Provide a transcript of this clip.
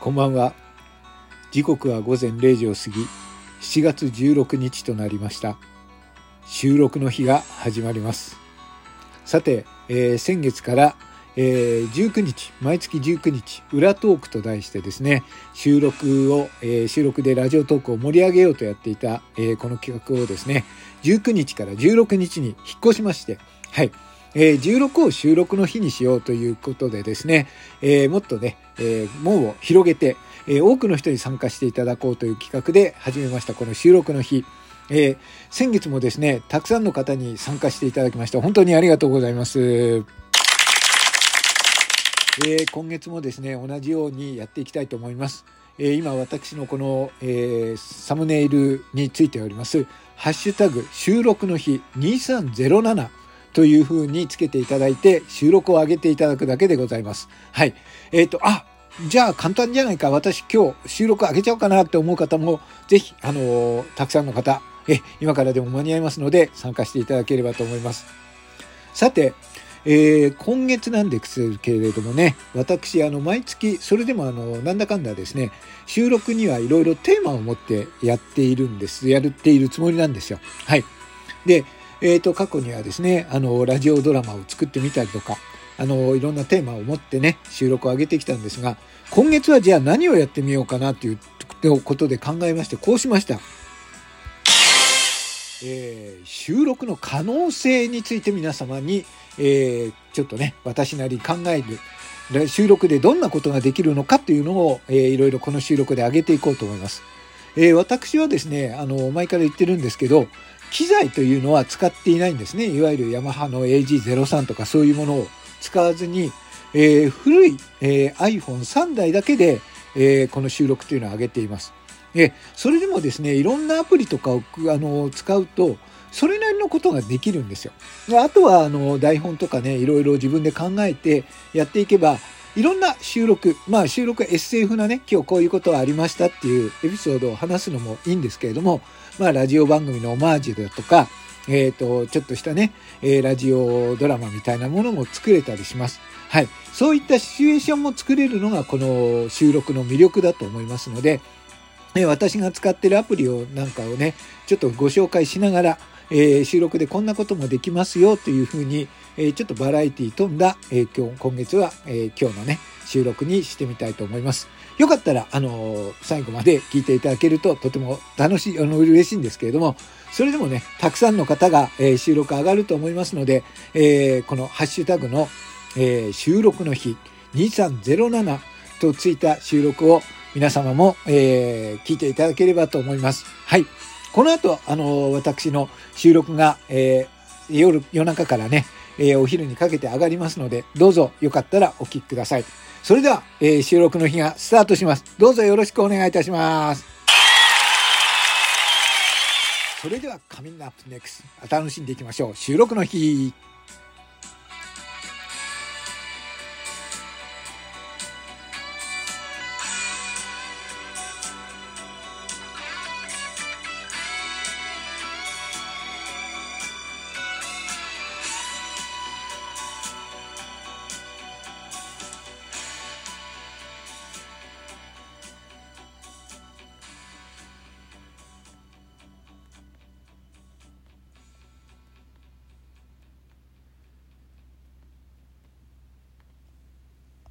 こんばんは。時刻は午前0時を過ぎ、7月16日となりました。収録の日が始まります。さて、えー先月から、えー19日、毎月19日、裏トークと題してですね、収録を、えー収録でラジオトークを盛り上げようとやっていた、えこの企画をですね、19日から16日に引っ越しまして、はい。えー16を収録の日にしようということでですね、えーもっとね、えー門を広げて、え多くの人に参加していただこうという企画で始めました、この収録の日。え先月もですね、たくさんの方に参加していただきまして、本当にありがとうございます。え今月もですね、同じようにやっていきたいと思います。え今私のこの、えーサムネイルについております、ハッシュタグ収録の日2307という風につけていただいて収録を上げていただくだけでございます。はい。えっ、と、あ、じゃあ簡単じゃないか。私今日収録上げちゃおうかなって思う方も、ぜひ、あのーたくさんの方、え、今からでも間に合いますので参加していただければと思います。さて、えー今月なんですけれどもね、私、あの、毎月、それでもあの、なんだかんだですね、収録にはいろいろテーマを持ってやっているんです。やっているつもりなんですよ。はい。で、えっ、と、過去にはですね、あの、ラジオドラマを作ってみたりとか、あの、いろんなテーマを持ってね、収録を上げてきたんですが、今月はじゃあ何をやってみようかなということで考えまして、こうしました。えー収録の可能性について皆様に、えーちょっとね、私なり考える、収録でどんなことができるのかというのを、えーいろいろこの収録で上げていこうと思います。えー私はですね、あの、前から言ってるんですけど、機材というのは使っていないんですね。いわゆるヤマハの AG03 とかそういうものを使わずに、えー古い、えー iPhone3 台だけで、えーこの収録というのを上げています。えそれでもですね、いろんなアプリとかをあの使うと、それなりのことができるんですよ。あとはあの台本とかね、いろいろ自分で考えてやっていけば、いろんな収録、まあ収録 SF なね、今日こういうことはありましたっていうエピソードを話すのもいいんですけれども、まあラジオ番組のオマージュだとか、えっ、と、ちょっとしたね、えーラジオドラマみたいなものも作れたりします。はい。そういったシチュエーションも作れるのがこの収録の魅力だと思いますので、私が使ってるアプリをなんかをね、ちょっとご紹介しながら、えー収録でこんなこともできますよというふうに、えーちょっとバラエティ飛んだ、えー今日、今月は、え今日のね、収録にしてみたいと思います。よかったら、あの最後まで聞いていただけるととても楽しい、あの、嬉しいんですけれども、それでもね、たくさんの方が、え収録上がると思いますので、えこのハッシュタグの、え収録の日2307とついた収録を皆様も、えー聞いていただければと思います。はい。この後、あの、私の収録が、えー夜、夜中からね、えーお昼にかけて上がりますので、どうぞよかったらお聞きください。それでは、えー収録の日がスタートします。どうぞよろしくお願いいたします。それでは、カミングアップネックス。楽しんでいきましょう。収録の日。